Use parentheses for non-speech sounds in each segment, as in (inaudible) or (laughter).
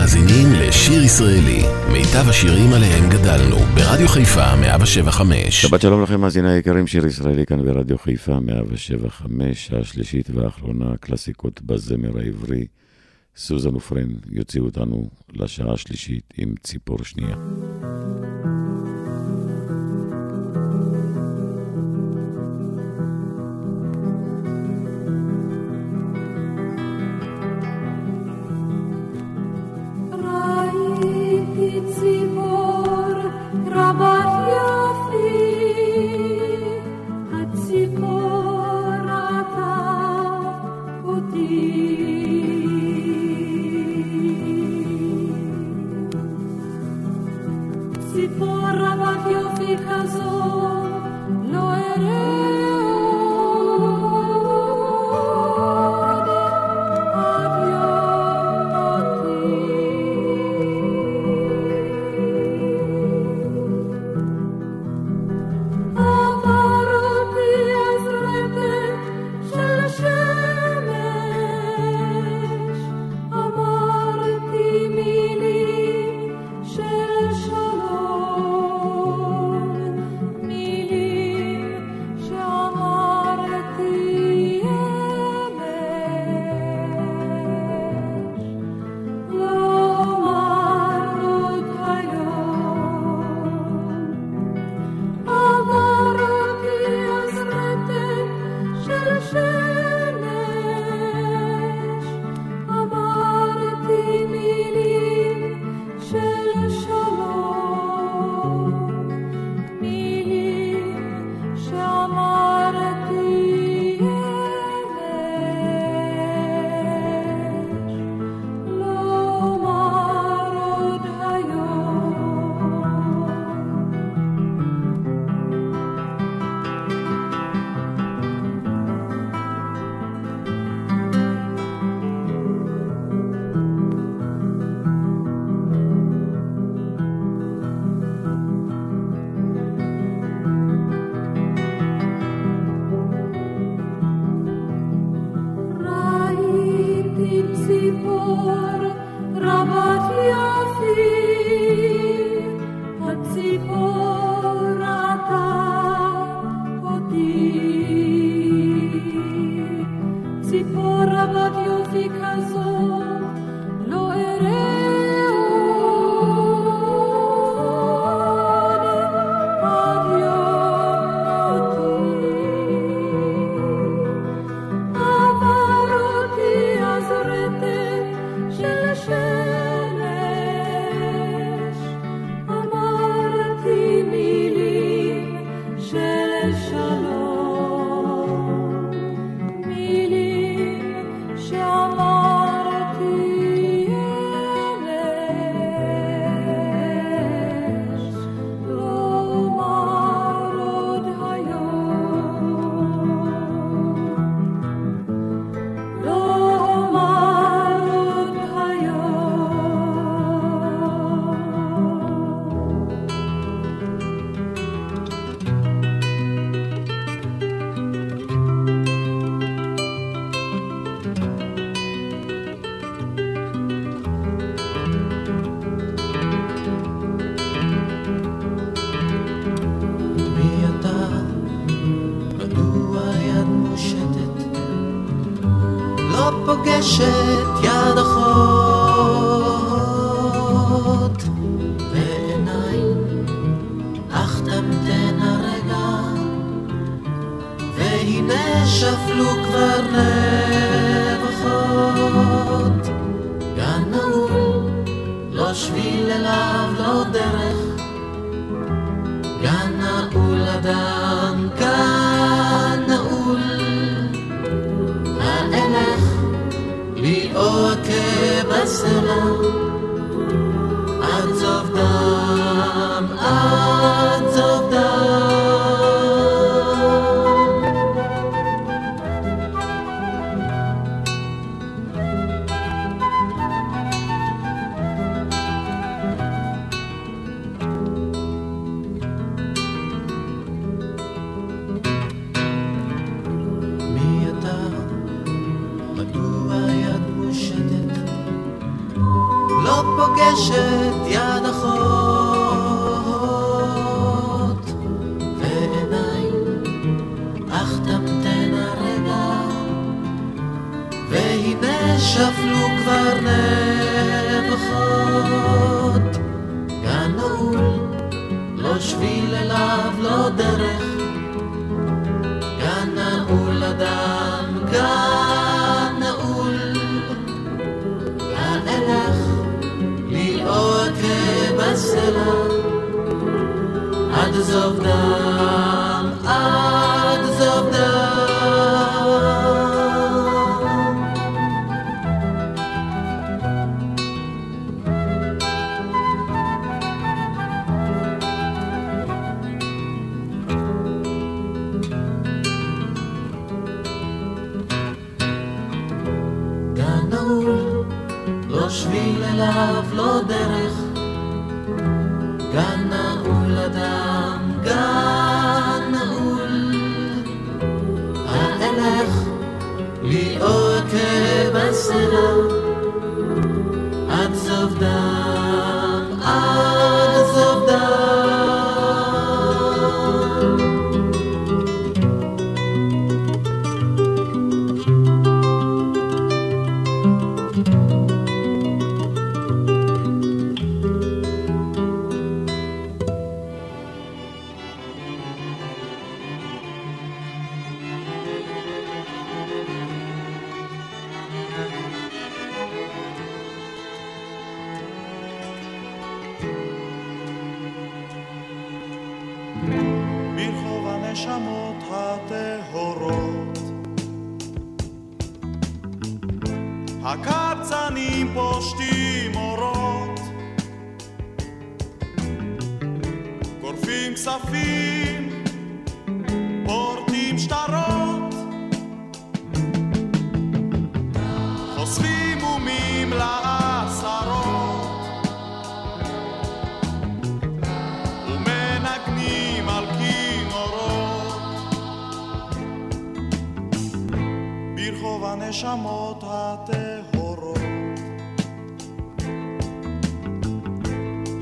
מאזינים לשיר ישראלי, מיטב השירים עליהם גדלנו, ברדיו חיפה 175. שבת שלום לכם, מאזיני היקרים, שיר ישראלי כאן ברדיו חיפה 175, השלישית והאחרונה, קלאסיקות בזמר העברי. סוזן ופרן יוציאו אותנו לשעה השלישית עם ציפור שנייה. passion.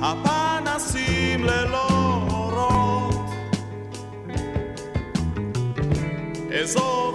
הפנסים ללא אורות. אזוב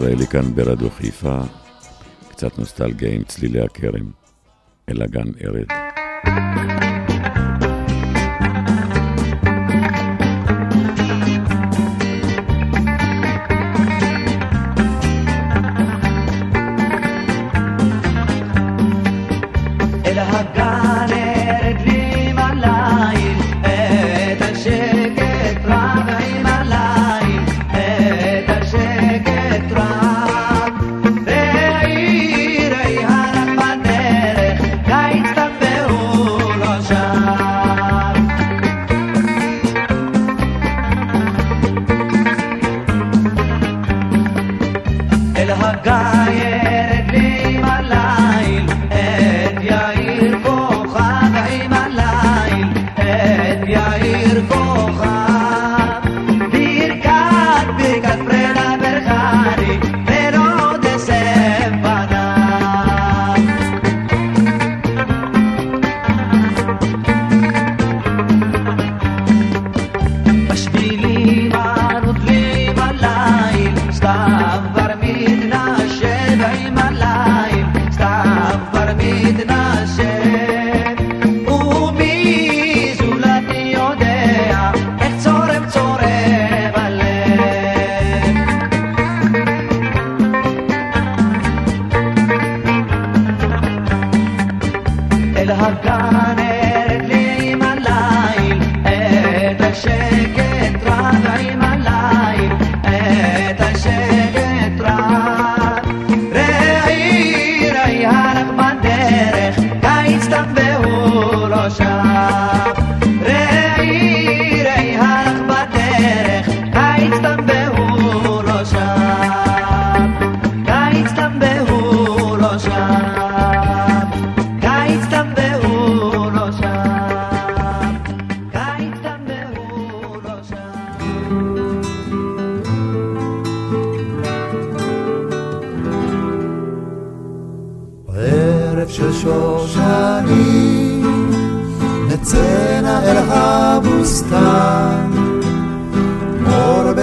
ישראלי כאן ברדיו חיפה, קצת נוסטלגיה עם צלילי הכרם, אל הגן ארד.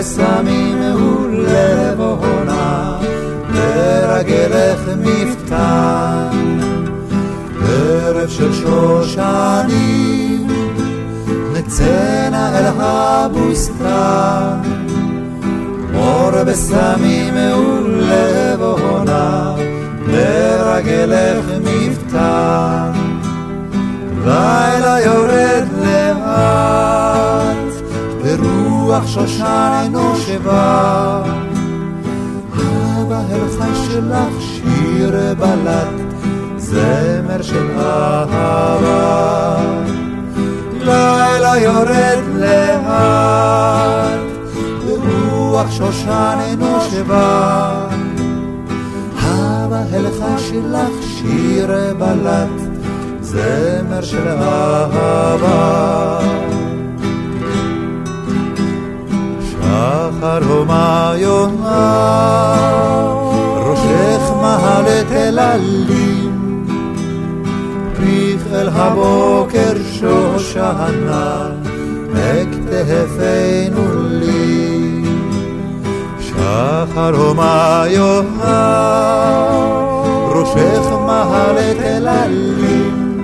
סמים ולב עונה, לרגלך מפתן. ערב של שושנים, נצאנה אל הבוסתן. מור בסמים ולב עונה, לרגלך מפתן. לילה יורד לאט רוח שושן נושבה. בהלכה שלך שיר בלט, זמר של אהבה. לילה יורד לאט, ברוח שושן נושבה. בהלכה שלך שיר בלט, זמר של אהבה. אחר הומה יונה, ראשך מהלת אל עלים, פיך אל הבוקר שושנה, מכתפנו לי. שחר הומה יונה, ראשך מהלת אל עלים,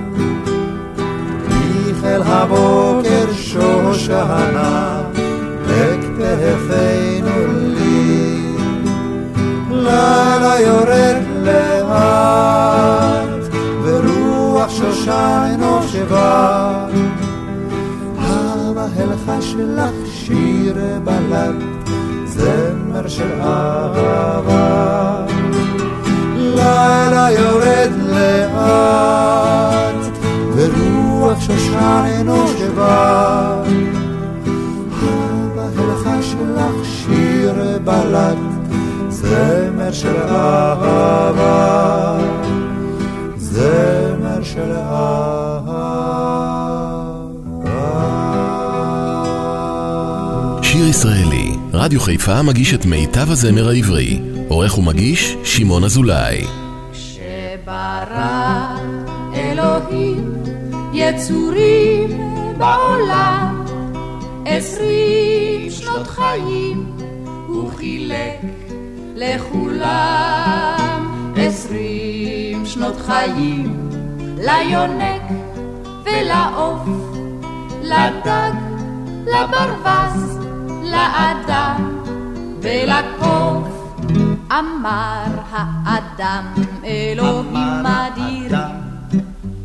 פיך אל הבוקר שושנה, יפנו לי, לילה יורד לאט, ורוח שושן נושבה. המהלכה שלך שיר בלד, זמר של אהבה. לילה יורד לאט זמר של אהבה, זמר של אהבה. שיר ישראלי, רדיו חיפה מגיש את מיטב הזמר העברי. עורך ומגיש, שמעון אזולאי. כשברא אלוהים יצורים בעולם עשרים שנות חיים הוא חילק לכולם עשרים שנות חיים ליונק ולעוף לדג לברווז לאדם ולקוף. אמר האדם אלוהים אדירים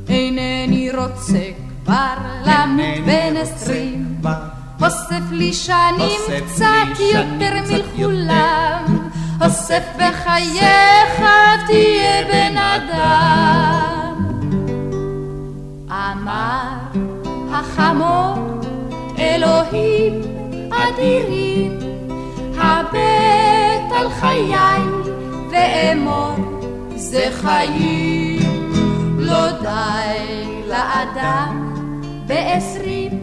אינני רוצה כבר למות בן עשרים. אוסף לי שנים קצת יותר. מכולם אוסף בחייך תהיה בן אדם. אמר החמור אלוהים אדירים הבט על חיי ואמור זה חיים. לא די לאדם בעשרים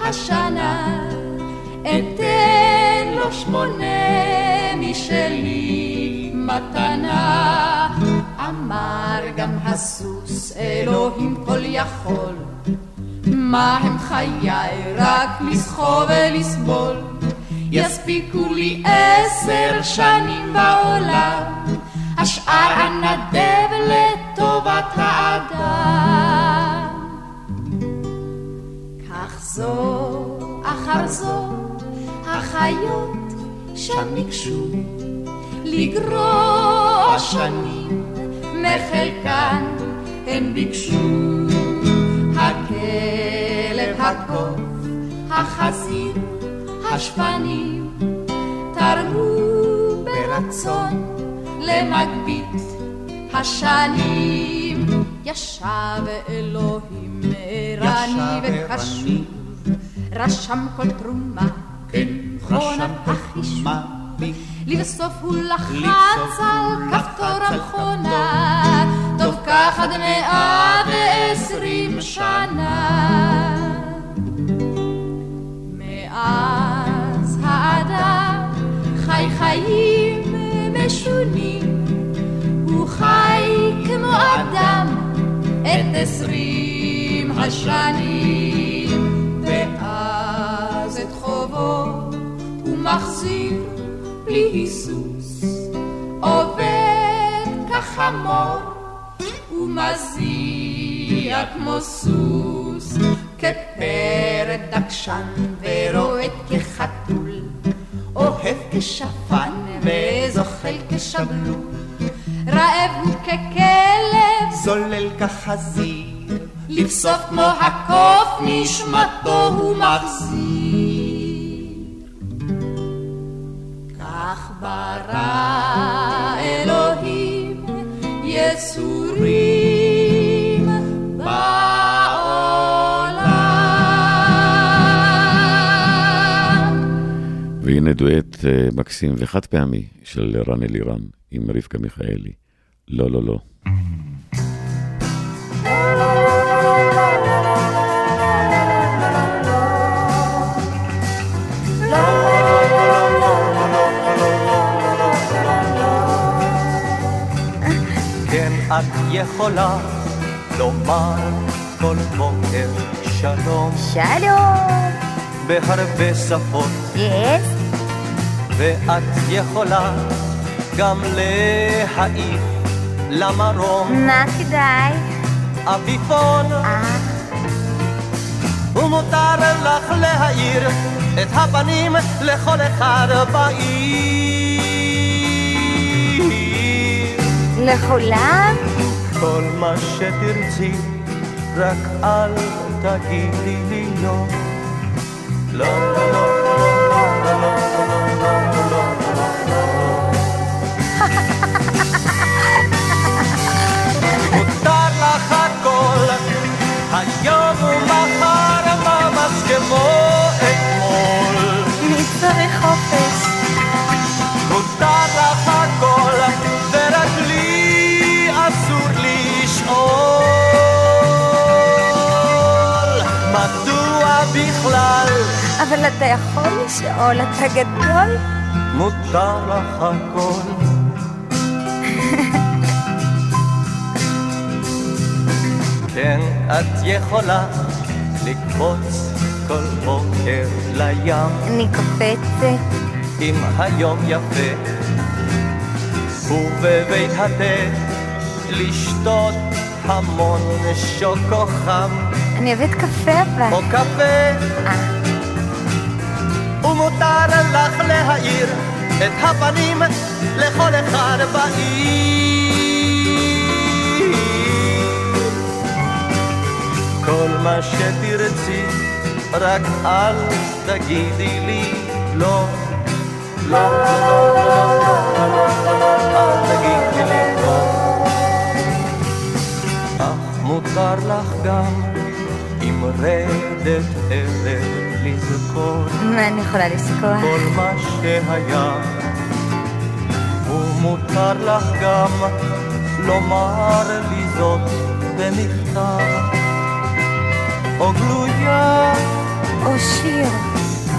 השנה אתן לו שמונה משלי. מתנה אמר גם הסוס אלוהים כל יכול. מה הם חיי? רק לסחוב ולסבול. יספיקו לי עשר שנים בעולם השאר אנדב לטובת האדם. כך זו אחר זו החיות שם ניגשו לגרוע שנים מחלקן. הן ביקשו הכלב, הקוף, החזיר, השפנים תרמו ברצון למגבית השנים. ישב אלוהים ערני וקשוב רשם כל תרומה כן, מכונת החישוב לבסוף הוא לחץ על כפתור המכונה. טוב כך עד מאה ועשרים שנה. מאז האדם חי חיים משונים. הוא חי כמו אדם את עשרים השנים מחזיר בלי היסוס. עובד כחמור ומזיע כמו סוס. כפרד דקשן ורועד כחתול. אוהב כשפן וזוחל כשבלול. רעב הוא ככלב זולל כחזיר. לבסוף כמו הקוף נשמתו הוא מחזיר כך ברא אלוהים יצורים בעולם והנה דואט אה, מקסים וחד פעמי של רן אלירן עם רבקה מיכאלי. לא, לא, לא. את יכולה לומר כל בוקר שלום שלום. בהרבה שפות, יס? ואת יכולה גם להעיף למרום מה כדאי? אביפון, אה, ומותר לך להאיר את הפנים לכל אחד בעיר. לכולם? כל מה שתרצי, רק אל תגידי לי לא. לא, לא, לא, אבל אתה יכול לשאול, אתה גדול? מותר לך הכל. (laughs) כן, את יכולה לקפוץ כל בוקר לים. אני קופצת. אם היום יפה, ובבית התה לשתות המון שוקו חם. אני אוהבת קפה אבל. או קפה. ומותר לך להאיר את הפנים לכל אחד בעיר. כל מה שתרצי, רק אל תגידי לי לא. לא, לא, לא, לא, לא, לא, אל תגידי לי לא. אך מותר לך גם עם רדת ערב לזכור אני יכולה לזכור? כל מה שהיה. ומותר לך גם לומר לי זאת במכתב או גלויה. או שיר.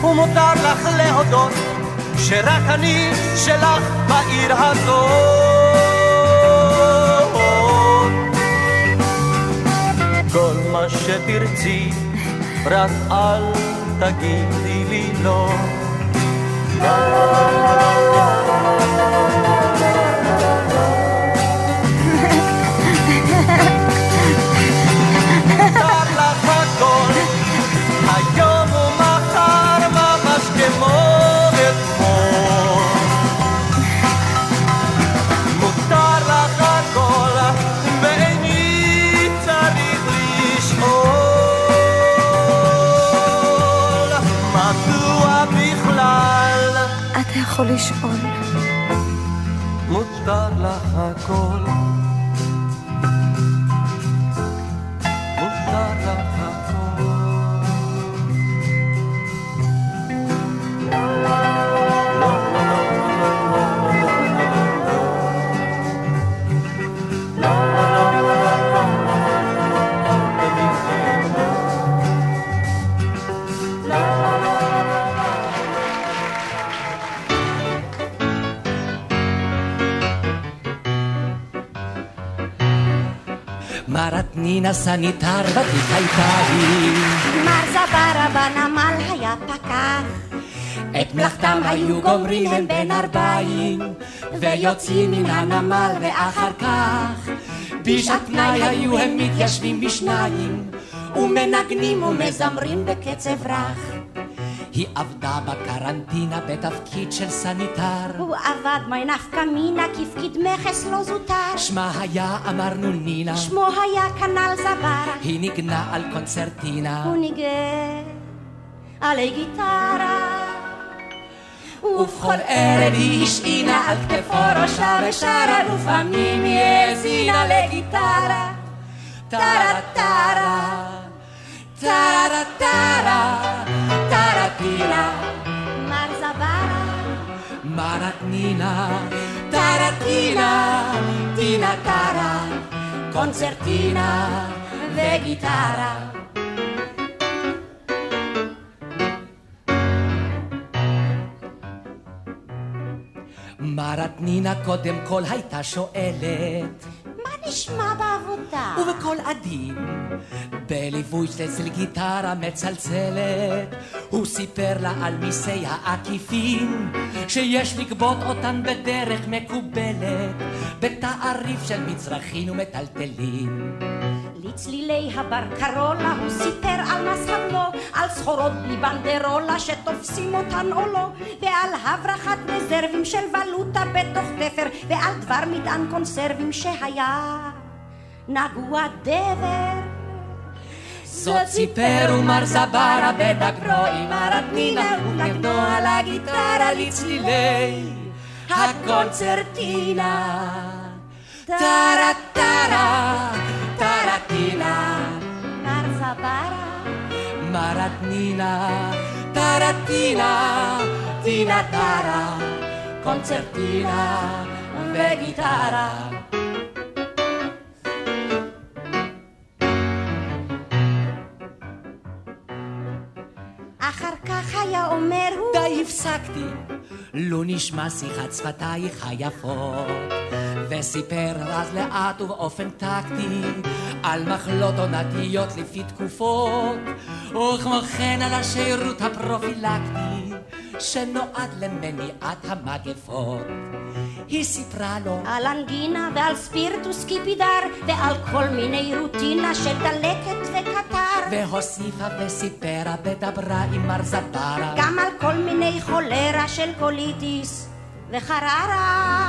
ומותר לך להודות שרק אני שלך בעיר הזאת. כל מה שתרצי, רק אל תגידי לי לא. לשאול. מרת נינה סניטר ותיק הייתה היא. מר זברה בנמל היה פקח. את מלאכתם היו גומרים הם בין ארבעים, ויוצאים מן הנמל ואחר כך, בשעת פנאי היו הם מתיישבים בשניים, ומנגנים ומזמרים בקצב רך. היא עבדה בקרנטינה בתפקיד של סניטר. הוא עבד מי נפקא מינה כפקיד מכס לא זוטר. שמה היה, אמרנו נינה, שמו היה כנ"ל זברה. היא ניגנה על קונצרטינה. הוא ניגן עלי גיטרה. ובכל ערב היא השעינה על כתפו ראשה ושרה, לפעמים היא האזינה לגיטרה. טרה טרה, טרה טרה, טרה מרתנינה, טרה טינה, טינה טרה, קונצרטינה וגיטרה. מרתנינה קודם כל הייתה שואלת נשמע בעבודה? ובקול עדין, בליווי של גיטרה מצלצלת, הוא סיפר לה על מיסי העקיפין, שיש לגבות אותן בדרך מקובלת, בתעריף של מצרכים ומטלטלים. לצלילי הבר קרולה הוא סיפר על מס הבלו, על סחורות בלי בנדרולה שתופסים אותן או לא, ועל הברחת רזרבים של ולוטה בתוך תפר, ועל דבר מטען קונסרבים שהיה נגוע דבר. זאת סיפר ומר זברה בדגרו עם הרדנינה ונגנו על הגיטרה לצלילי הקונצרטינה. טרה טרה, טרטינה, מר זברה, מרתנינה, טרטינה, טינה טרה, קונצרטינה וגיטרה. אחר כך היה אומר הוא... די הפסקתי, לו נשמע שיחת שפתייך היפות. וסיפר אז לאט ובאופן טקטי על מחלות עונתיות לפי תקופות, וכמו כן על השירות הפרופילקטי שנועד למניעת המגפות. היא סיפרה לו על אנגינה ועל ספירטוס קיפידר ועל כל מיני רוטינה של דלקת וקטר והוסיפה וסיפרה ודברה עם מר זברה גם על כל מיני חולרה של קוליטיס וחררה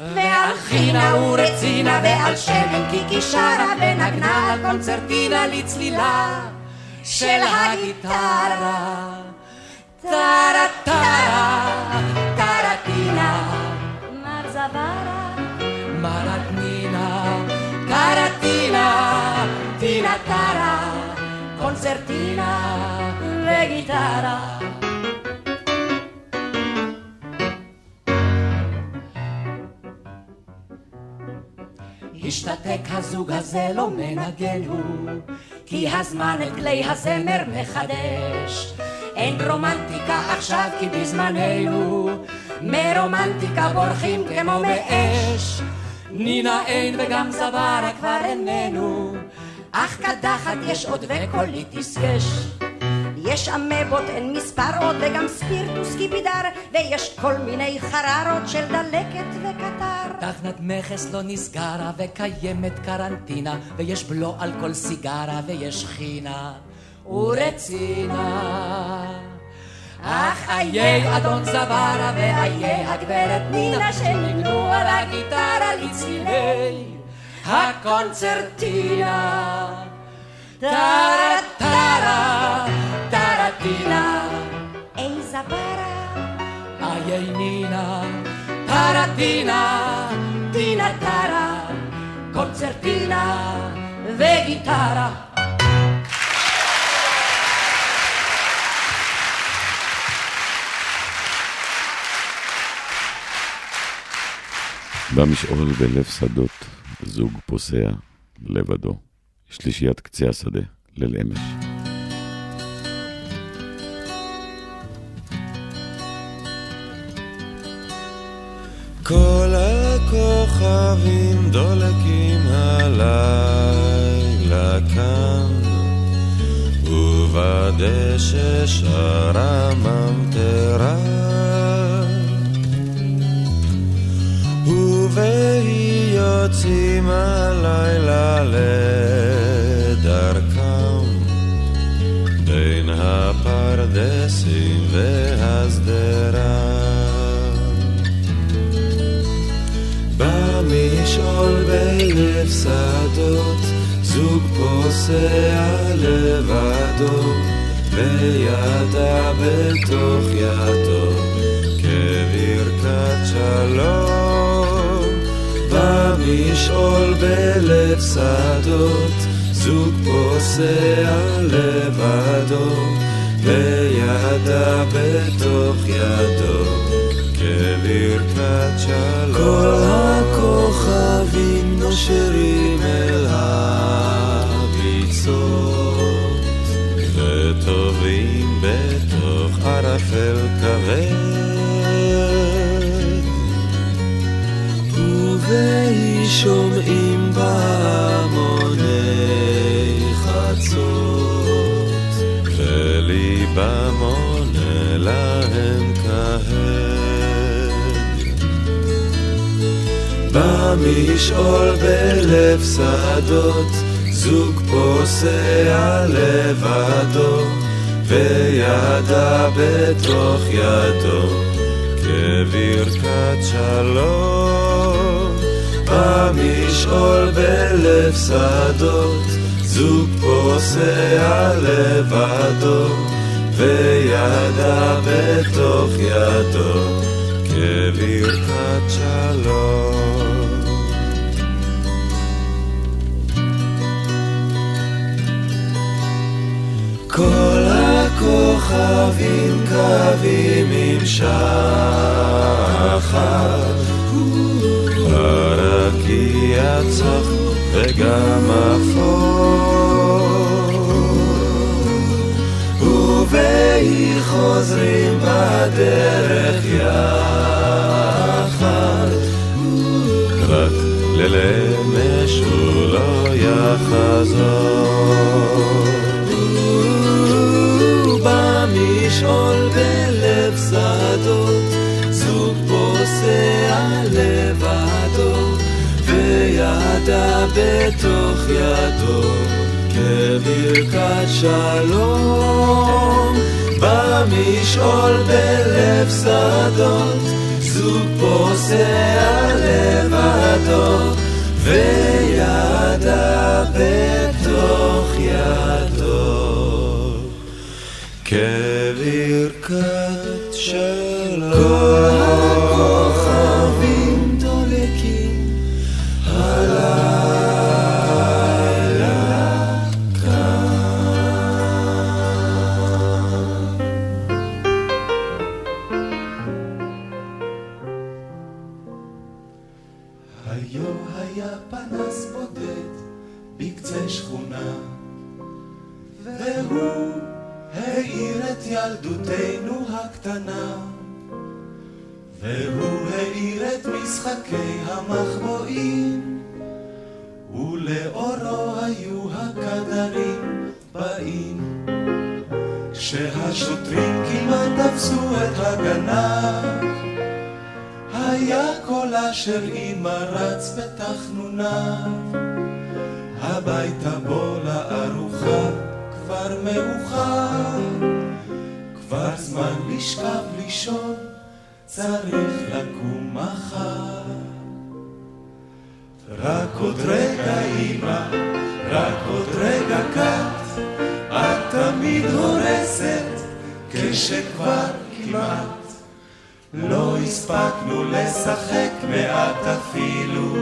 ועל חינה ורצינה ועל שמן קיקי שרה ונגנה על קונצרטינה לצלילה של הגיטרה טרה טרה מר זברה מרטנינה קרטינה טינה טרה קונצרטינה וגיטרה השתתק הזוג הזה לא מנגן הוא, כי הזמן את כלי הזמר מחדש. אין רומנטיקה עכשיו כי בזמננו, מרומנטיקה בורחים כמו מאש. נינה אין וגם זברה כבר איננו, אך קדחת יש עוד וקוליטיס יש. יש אמבות, אין מספר עוד, וגם ספירטוס קיפידר, ויש כל מיני חררות של דלקת וקטר. תחנת מכס לא נסגרה, וקיימת קרנטינה, ויש בלו על כל סיגרה, ויש חינה ורצינה. אך איי אדון זברה ואיי הגברת נינה שניגנו על הגיטרה לצלילי הקונצרטינה. טרה טרה טרטינה. אי זברה. איי נינה טרטינה טינה טרה קונצרטינה וגיטרה במשעול בלב שדות, זוג פוסע לבדו, שלישיית קצה השדה, ליל אמש. כל הכוכבים דולקים הלילה כאן, ובדשא שרה ממטרה. ובהי יוצאים הלילה לדרכם, בין הפרדסים והשדרה. במשעול בלב שדות, זוג פוסע לבדו, וידה בתוך ידו, כברכת שלום. במשעול בלב שדות, זוג פוסע לבדו, וידה בתוך ידו. כברכת שלום. כל הכוכבים נושרים אל הביצות, עונה להם כהד. במשעול בלב שדות, זוג פוסע לבדו, וידה בתוך ידו, כברכת שלום. במשעול בלב שדות, זוג פוסע לבדו, וידה בתוך ידו, כברכת שלום. כל הכוכבים קווים עם שחר, הרקיע צח וגם אפור. והיא חוזרים בדרך יחד. רק ללמש הוא לא יחזור. במשעול בלב שדות, זוג פוסע לבדו, וידה בתוך ידו. כברכת שלום במשעול בלב שדות זוג פוסע לבדו וידה בתוך ידו. כברכת שלום כשהשוטרים כמעט תפסו את הגנב היה קולה של אמא רץ בתחנוניו. הביתה בוא לארוחה כבר מאוחר. כבר זמן לשכב לישון, צריך לקום מחר. רק עוד רגע אמא, רק עוד רגע את תמיד הורסת, כשכבר כמעט. לא הספקנו לשחק מעט אפילו,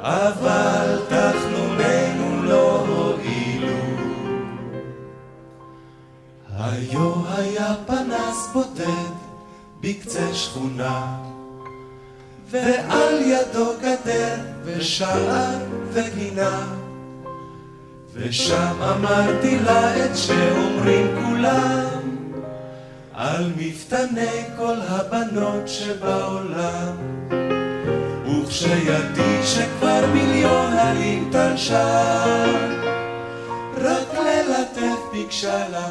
אבל תחנוננו לא היו היה פנס בודד בקצה שכונה ועל ידו גדר ושער וגינה ושם אמרתי לה את שאומרים כולם על מפתני כל הבנות שבעולם וכשידי שכבר מיליון הרים תלשה רק ללטף ביקשה לה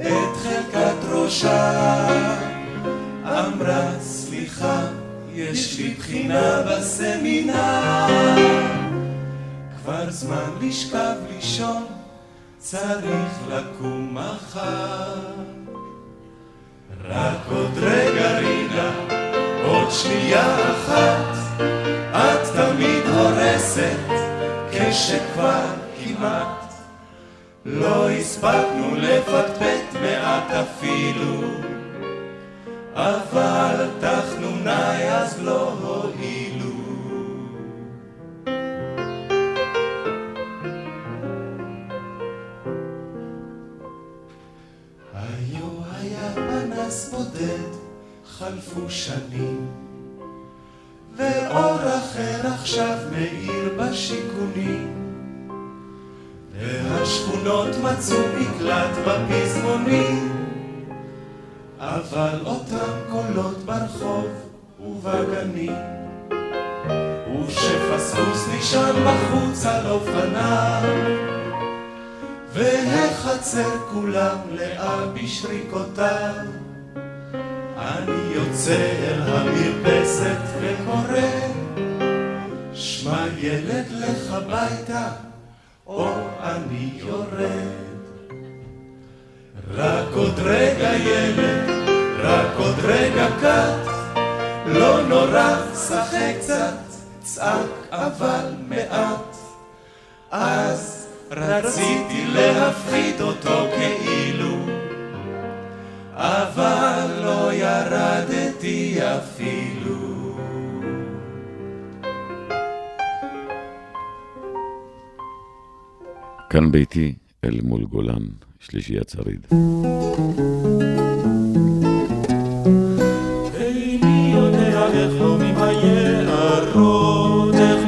את חלקת ראשה. אמרה, סליחה, יש לי בחינה בסמינר. כבר זמן לשכב לישון, צריך לקום מחר. רק עוד רגע רינה, עוד שנייה אחת, את תמיד הורסת, כשכבר כמעט לא הספקנו לפטפט מעט אפילו, אבל תחנוני אז לא הועילו. חלפו שנים, ואור אחר עכשיו מאיר בשיכונים. והשכונות מצאו מקלט בפזמונים, אבל אותם קולות ברחוב ובגנים, וכשפספוס נשען בחוץ על אופניו, והחצר כולם לאה בשריקותיו. אני יוצא אל המרפסת וקורא, שמע ילד לך ביתה או אני יורד. רק עוד רגע ילד, רק עוד רגע קט, לא נורא, שחק קצת, צעק אבל מעט. אז רציתי להפחיד אותו כאילו, אבל לא ירדתי אפילו. כאן ביתי, אל מול גולן, שלישיית שריד.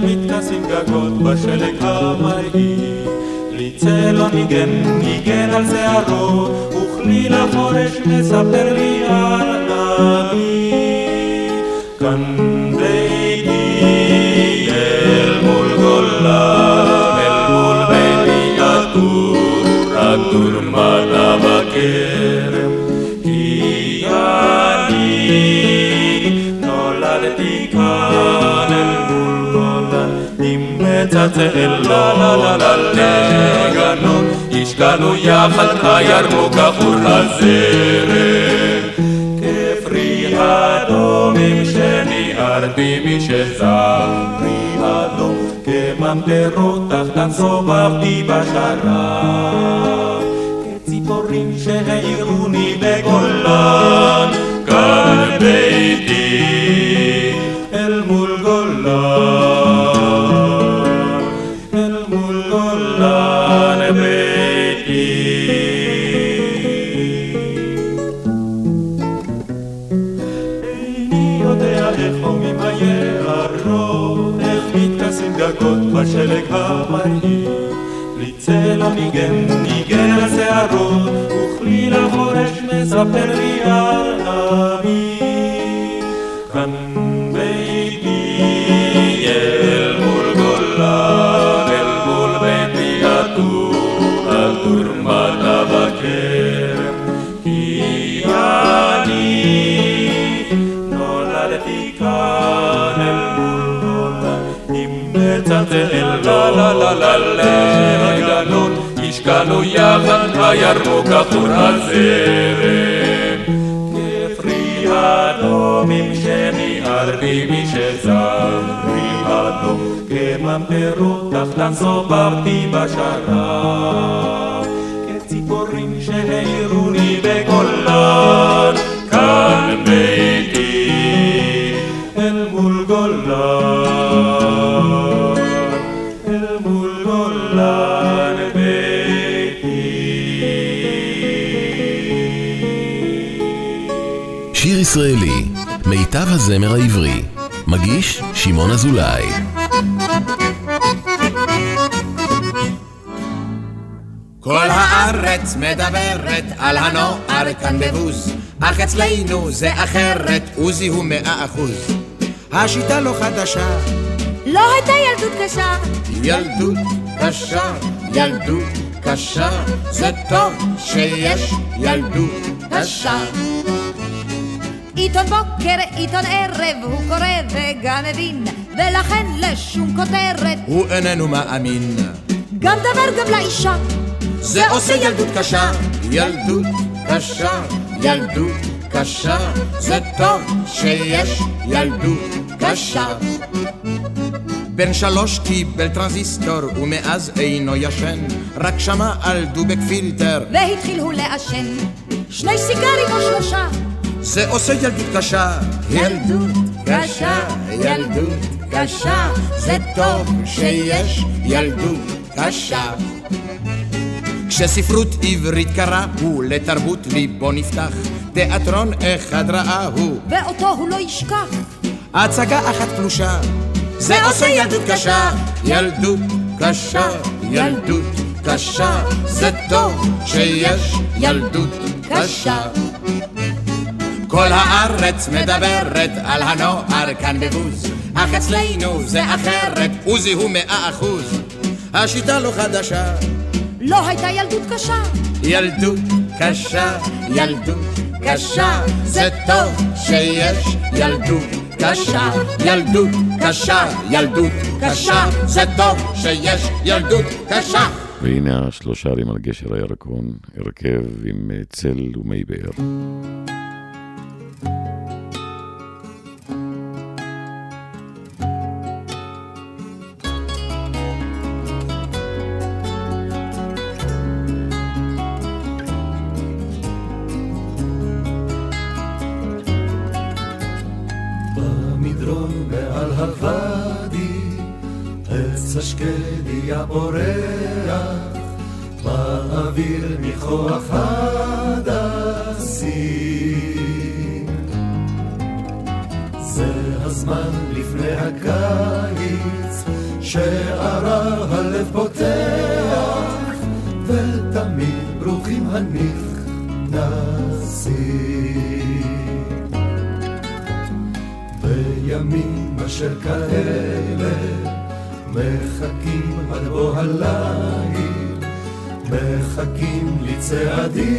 מתכסים גגות בשלג המרהיב. לי צלון ניגן, ניגן על שערו, וכלי לחורש מספר לי על אבי. כאן ביתי אל מול גולה, אל מול ביתי עטור, עטור מטה בכרם. לה לה לגנות, השקענו יחד הירמוק עבור הזרם. כפרי אדומים שניערתי משזרי אדום, כממטרות תחתן סובבתי בשרב. כציפורים שהעירוני בגולן, כאן ביתי בשלג המרהיב. לי צלע ניגן, ניגן על שערות, וכלי לחורש מספר לי על אבי. לה לגנות, השקענו יחד הירוק עטור הזרם. כפרי אדומים שניערתי משזרי אדום, כממטרות תחתן סובבתי בשרב. כציפורים שהעירוני בגולן, כאן ביתי אל מול גולן, שיר ישראלי, מיטב הזמר העברי. מגיש שמעון אזולאי. כל הארץ מדברת על הנוער כאן בבוז, אך אצלנו זה אחרת, עוזי הוא מאה אחוז. השיטה לא חדשה, לא הייתה ילדות קשה, ילדות קשה, ילדות קשה, זה טוב שיש ילדות קשה. עיתון בוקר, עיתון ערב, הוא קורא וגם מבין, ולכן לשום כותרת, הוא איננו מאמין, גם דבר גם לאישה, זה עושה ילדות קשה, ילדות קשה, ילדות קשה, זה טוב שיש ילדות קשה. בן שלוש קיבל טרנזיסטור ומאז אינו ישן, רק שמע על דובק פילטר, והתחיל הוא לעשן, שני סיגרים או שלושה, זה עושה ילדות קשה, ילדות קשה, ילדות קשה, זה טוב שיש ילדות קשה. כשספרות עברית קראו, לתרבות ליבו נפתח, תיאטרון אחד ראה הוא, ואותו הוא לא ישכח, הצגה אחת פלושה, זה עושה ילדות קשה, ילדות קשה, ילדות קשה, זה טוב שיש ילדות קשה. כל הארץ מדברת על הנוער כאן בבוז, אך אצלנו זה אחרת, עוזי הוא מאה אחוז. השיטה לא חדשה, לא הייתה ילדות קשה, ילדות קשה, ילדות קשה, זה טוב שיש ילדות קשה, ילדות קשה, ילדות קשה, זה טוב שיש ילדות קשה. והנה השלושה ערים על גשר הירקון, הרכב עם צל ומי באר. wir mich hoch מחכים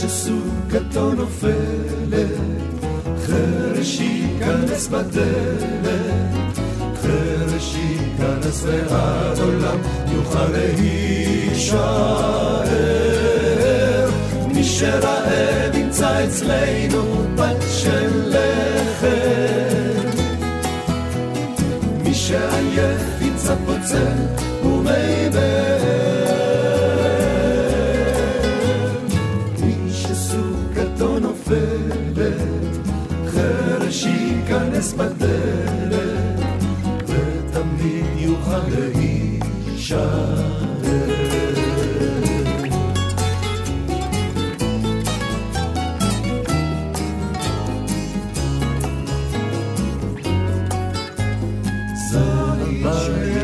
שסוכתו נופלת, חרש ייכנס בדלת, חרש ייכנס ועד עולם יוכל להישאר. מי שרעב ימצא אצלנו פת של לחם, מי שעייף ימצא פוצל ומי מי בדלת, ותמיד יוכל להישאר.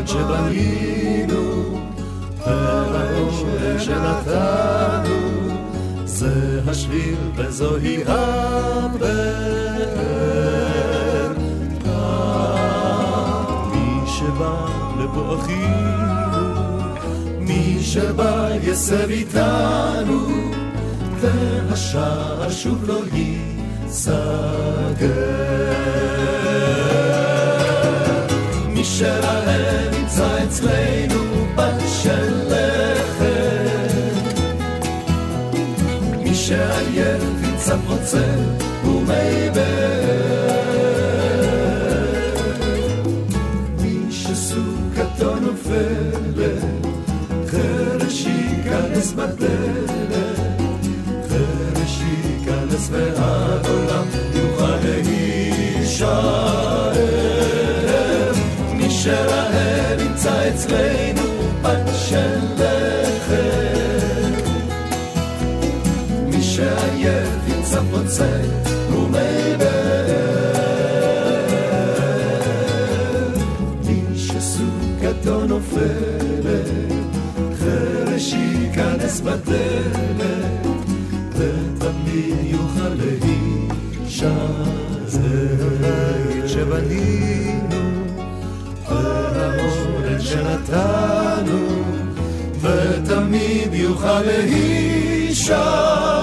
שבנינו, והאוהל שנתנו, זה השביל וזוהי הבאר. אחינו, מי שבא יסב איתנו, והשער שוב לא ייסגר. מי שרעב ימצא אצלנו בת של לחם, מי שעייף ימצא פוצל ומי מי להישאר. מי שרעב ימצא אצלנו פת של לחם, מי שעייף ימצא פוצל ומי מי שסוכתו נופלת, חרש ייכנס בדלת, ותמיד יוכל להישאר. הבית שבנינו, והאורן שנתנו, ותמיד יוכל להישאר.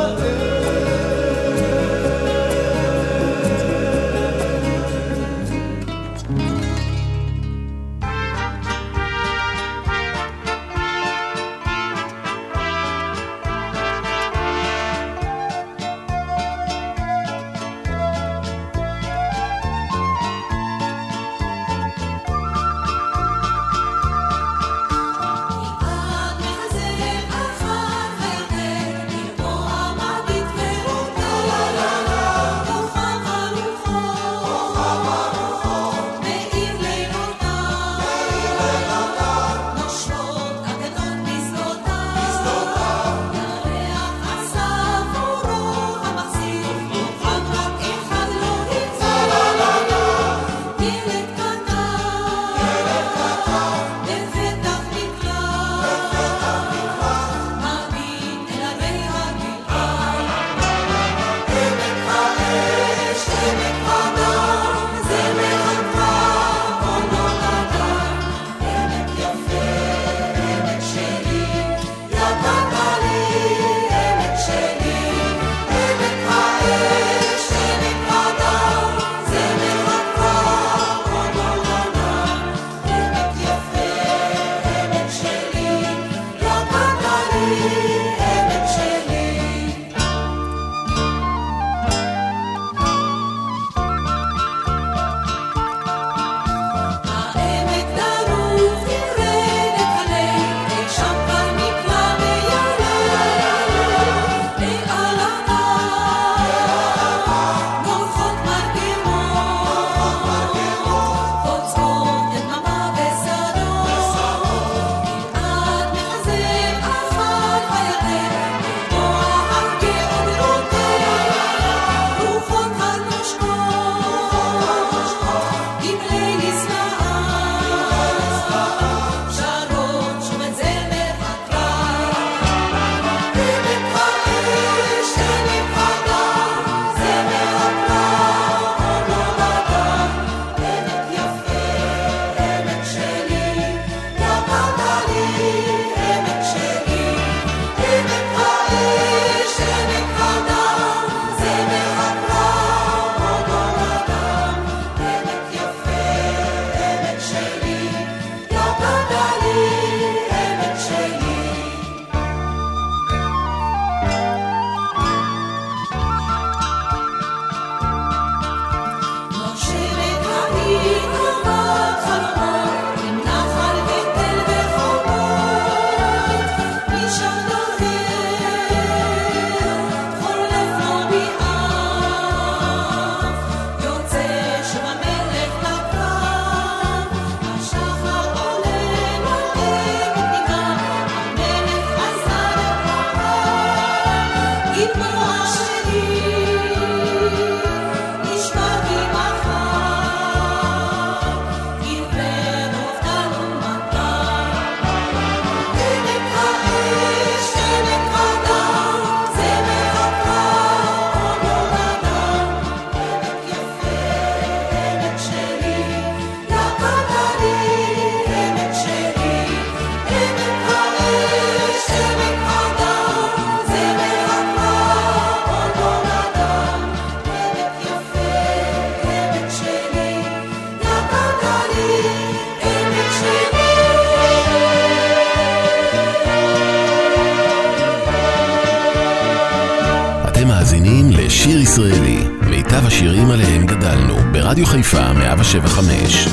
175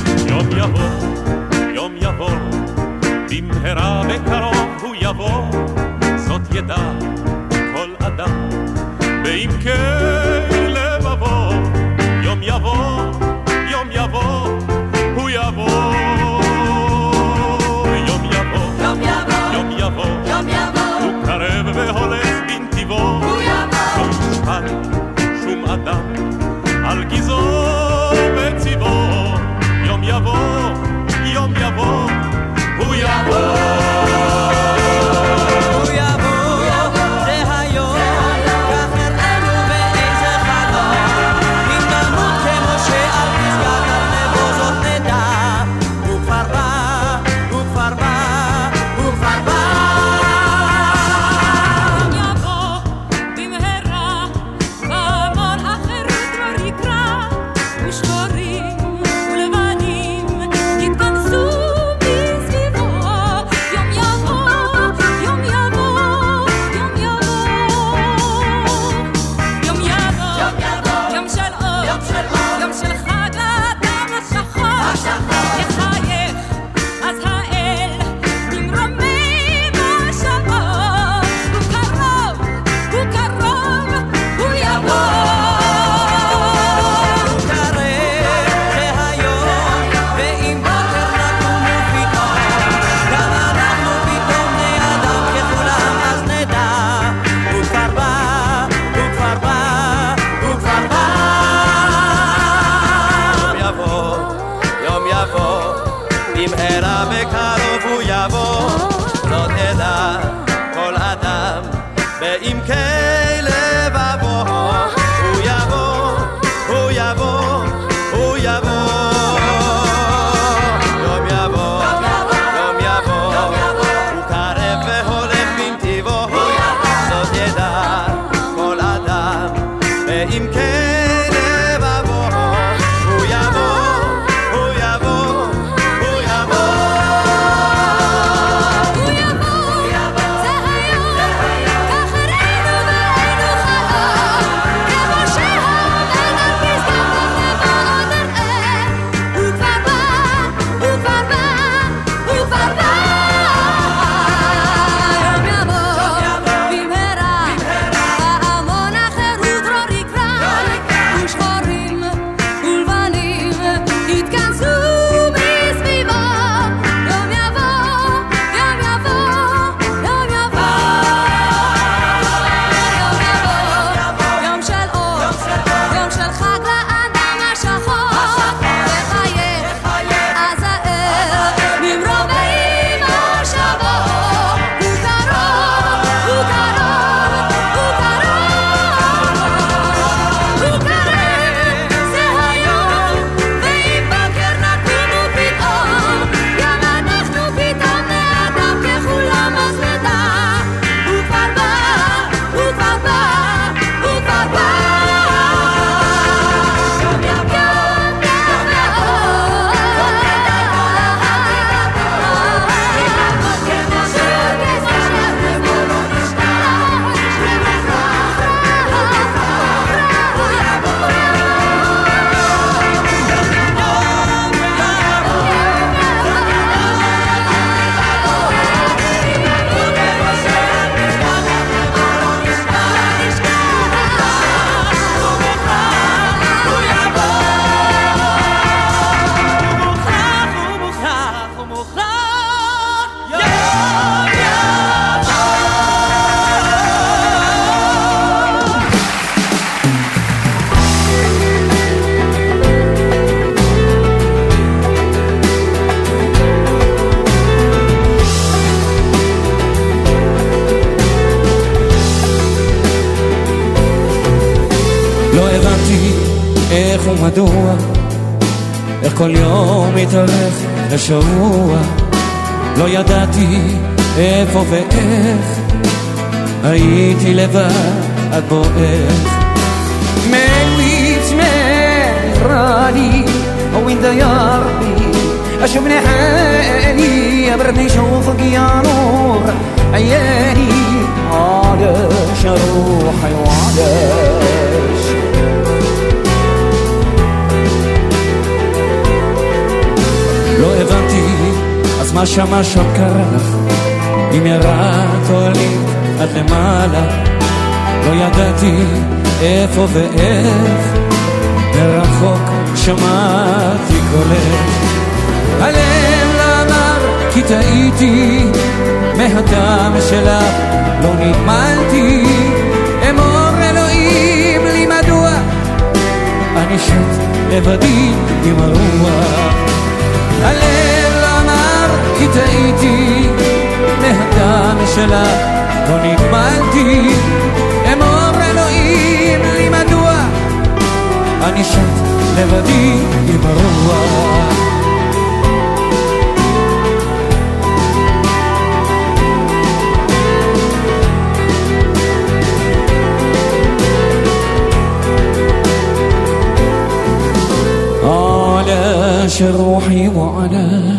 הייתי לבד עד בועך מליץ מהרני وين يا ربي اشبنا حالي ابردني شوفك يا نور عياني علاش روحي وعلاش לא הבנתי, אז מה שמה שם קרה לך? אם ירדת או עלית? עד למעלה, לא ידעתי איפה ואיך, מרחוק שמעתי קולך. הלב אמר כי טעיתי, מהדם שלך. לא נגמלתי, אמור אלוהים לי מדוע. אני שט לבדי עם הרוח. הלב אמר כי טעיתי, מהדם שלך לא נגמלתי, אמור אלוהים לי מדוע אני שט לבדי עם הרוח. علاش روحي وعلاش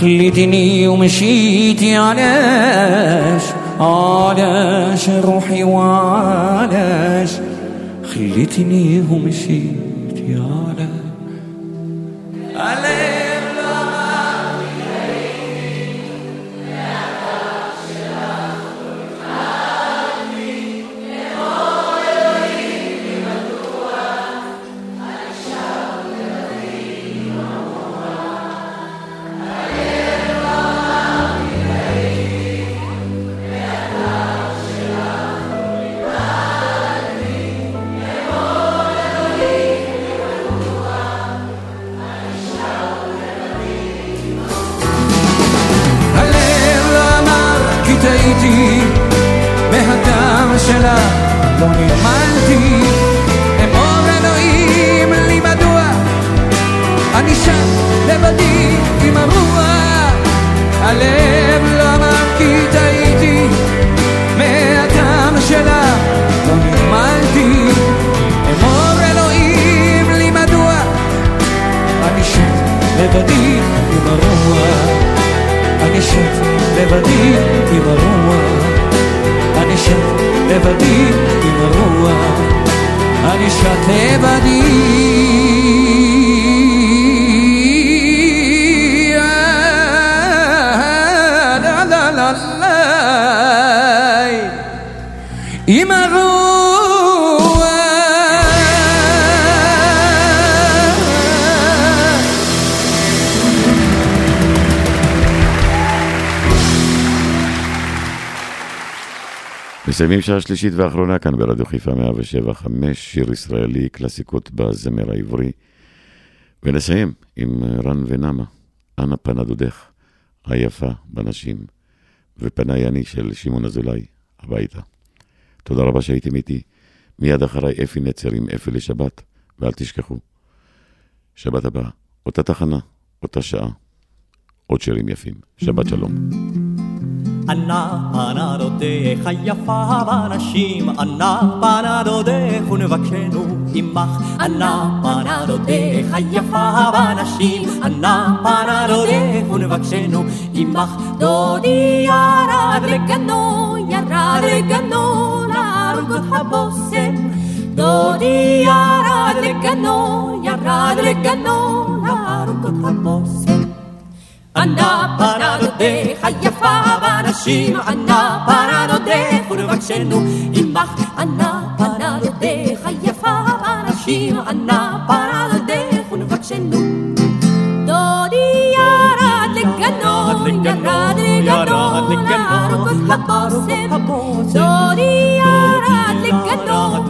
خليتني ومشيتي علاش؟ علاش روحي وعلاش؟ خليتني ومشيتي מסיימים שעה שלישית ואחרונה כאן ברדיו חיפה 107 5, שיר ישראלי, קלאסיקות בזמר העברי. ונסיים עם רן ונמה, אנה פנה דודך, היפה בנשים, ופניי אני של שמעון אזולאי, הביתה. תודה רבה שהייתם איתי. מיד אחריי אפי נצר עם אפי לשבת, ואל תשכחו, שבת הבאה, אותה תחנה, אותה שעה, עוד שירים יפים. שבת שלום. אנה פנה דודך היפה בנשים, אנה פנה דודך ונבקשנו עמך. אנה פנה דודך היפה בנשים, אנה פנה דודך ונבקשנו עמך. דודי ירד לגנו, ירד לגנו, להרוג הבושם. דודי ירד לגנו, ירד לגנו, להרוג הבושם. ענה פרדותך היפה בנשים, ענה פרדותך ולבקשנו עמך. ענה פרדותך היפה בנשים, ענה פרדותך ולבקשנו. ירד לגנו, להרוג הבושם. דודי ירד לגנו,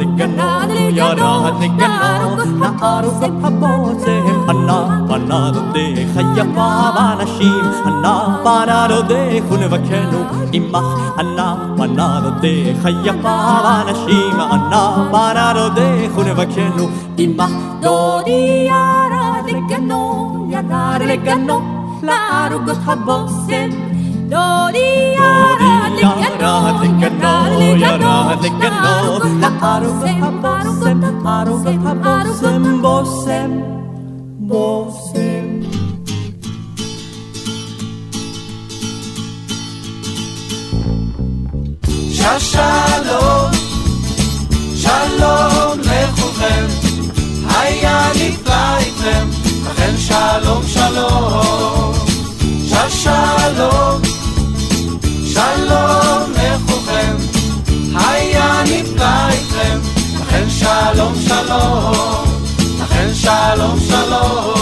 ירד לגנו, להרוג הבושם. ענה פנה דודך היפה בנשים, ענה פנה דודך ולבקשנו עמך. ענה פנה דודך היפה בנשים, ענה פנה דודך ולבקשנו עמך. דודי ירד לגנו, ירד לגנו, להרוג הבושם. דודי ירד לגנו, ירד לגנו, להרוג הבושם, להרוג הבושם, בושם, בושם. שלום, שלום לכולכם, היה נפלא איתכם, לכן שלום שלום. שלום, שלום לכולכם, היה נפלא איתכם, לכן שלום שלום, לכן שלום שלום.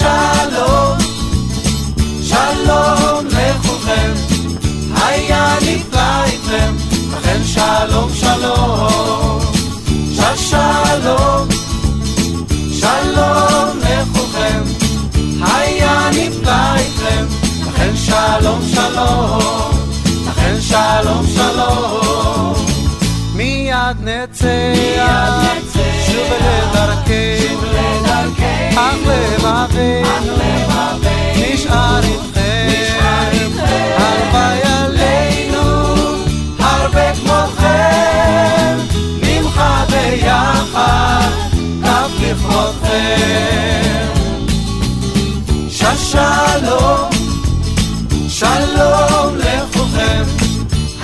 שלום, שלום לכולכם, היה נפלא איתכם, לכן שלום שלום, של שלום, שלום לכולכם, היה נפלא איתכם, לכן שלום שלום, לכן שלום שלום. מיד נצא, שוב לדרכנו. אך לבבי, נשאר איתכם, הלוואי עלינו, הרבה כמוכם, נמחה ביחד, כף לכבודכם. ששלום, שלום לכולכם,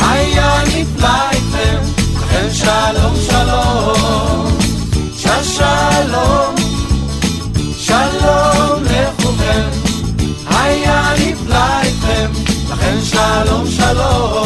היה נפלא איתכם, לכם שלום. shalom, shalom.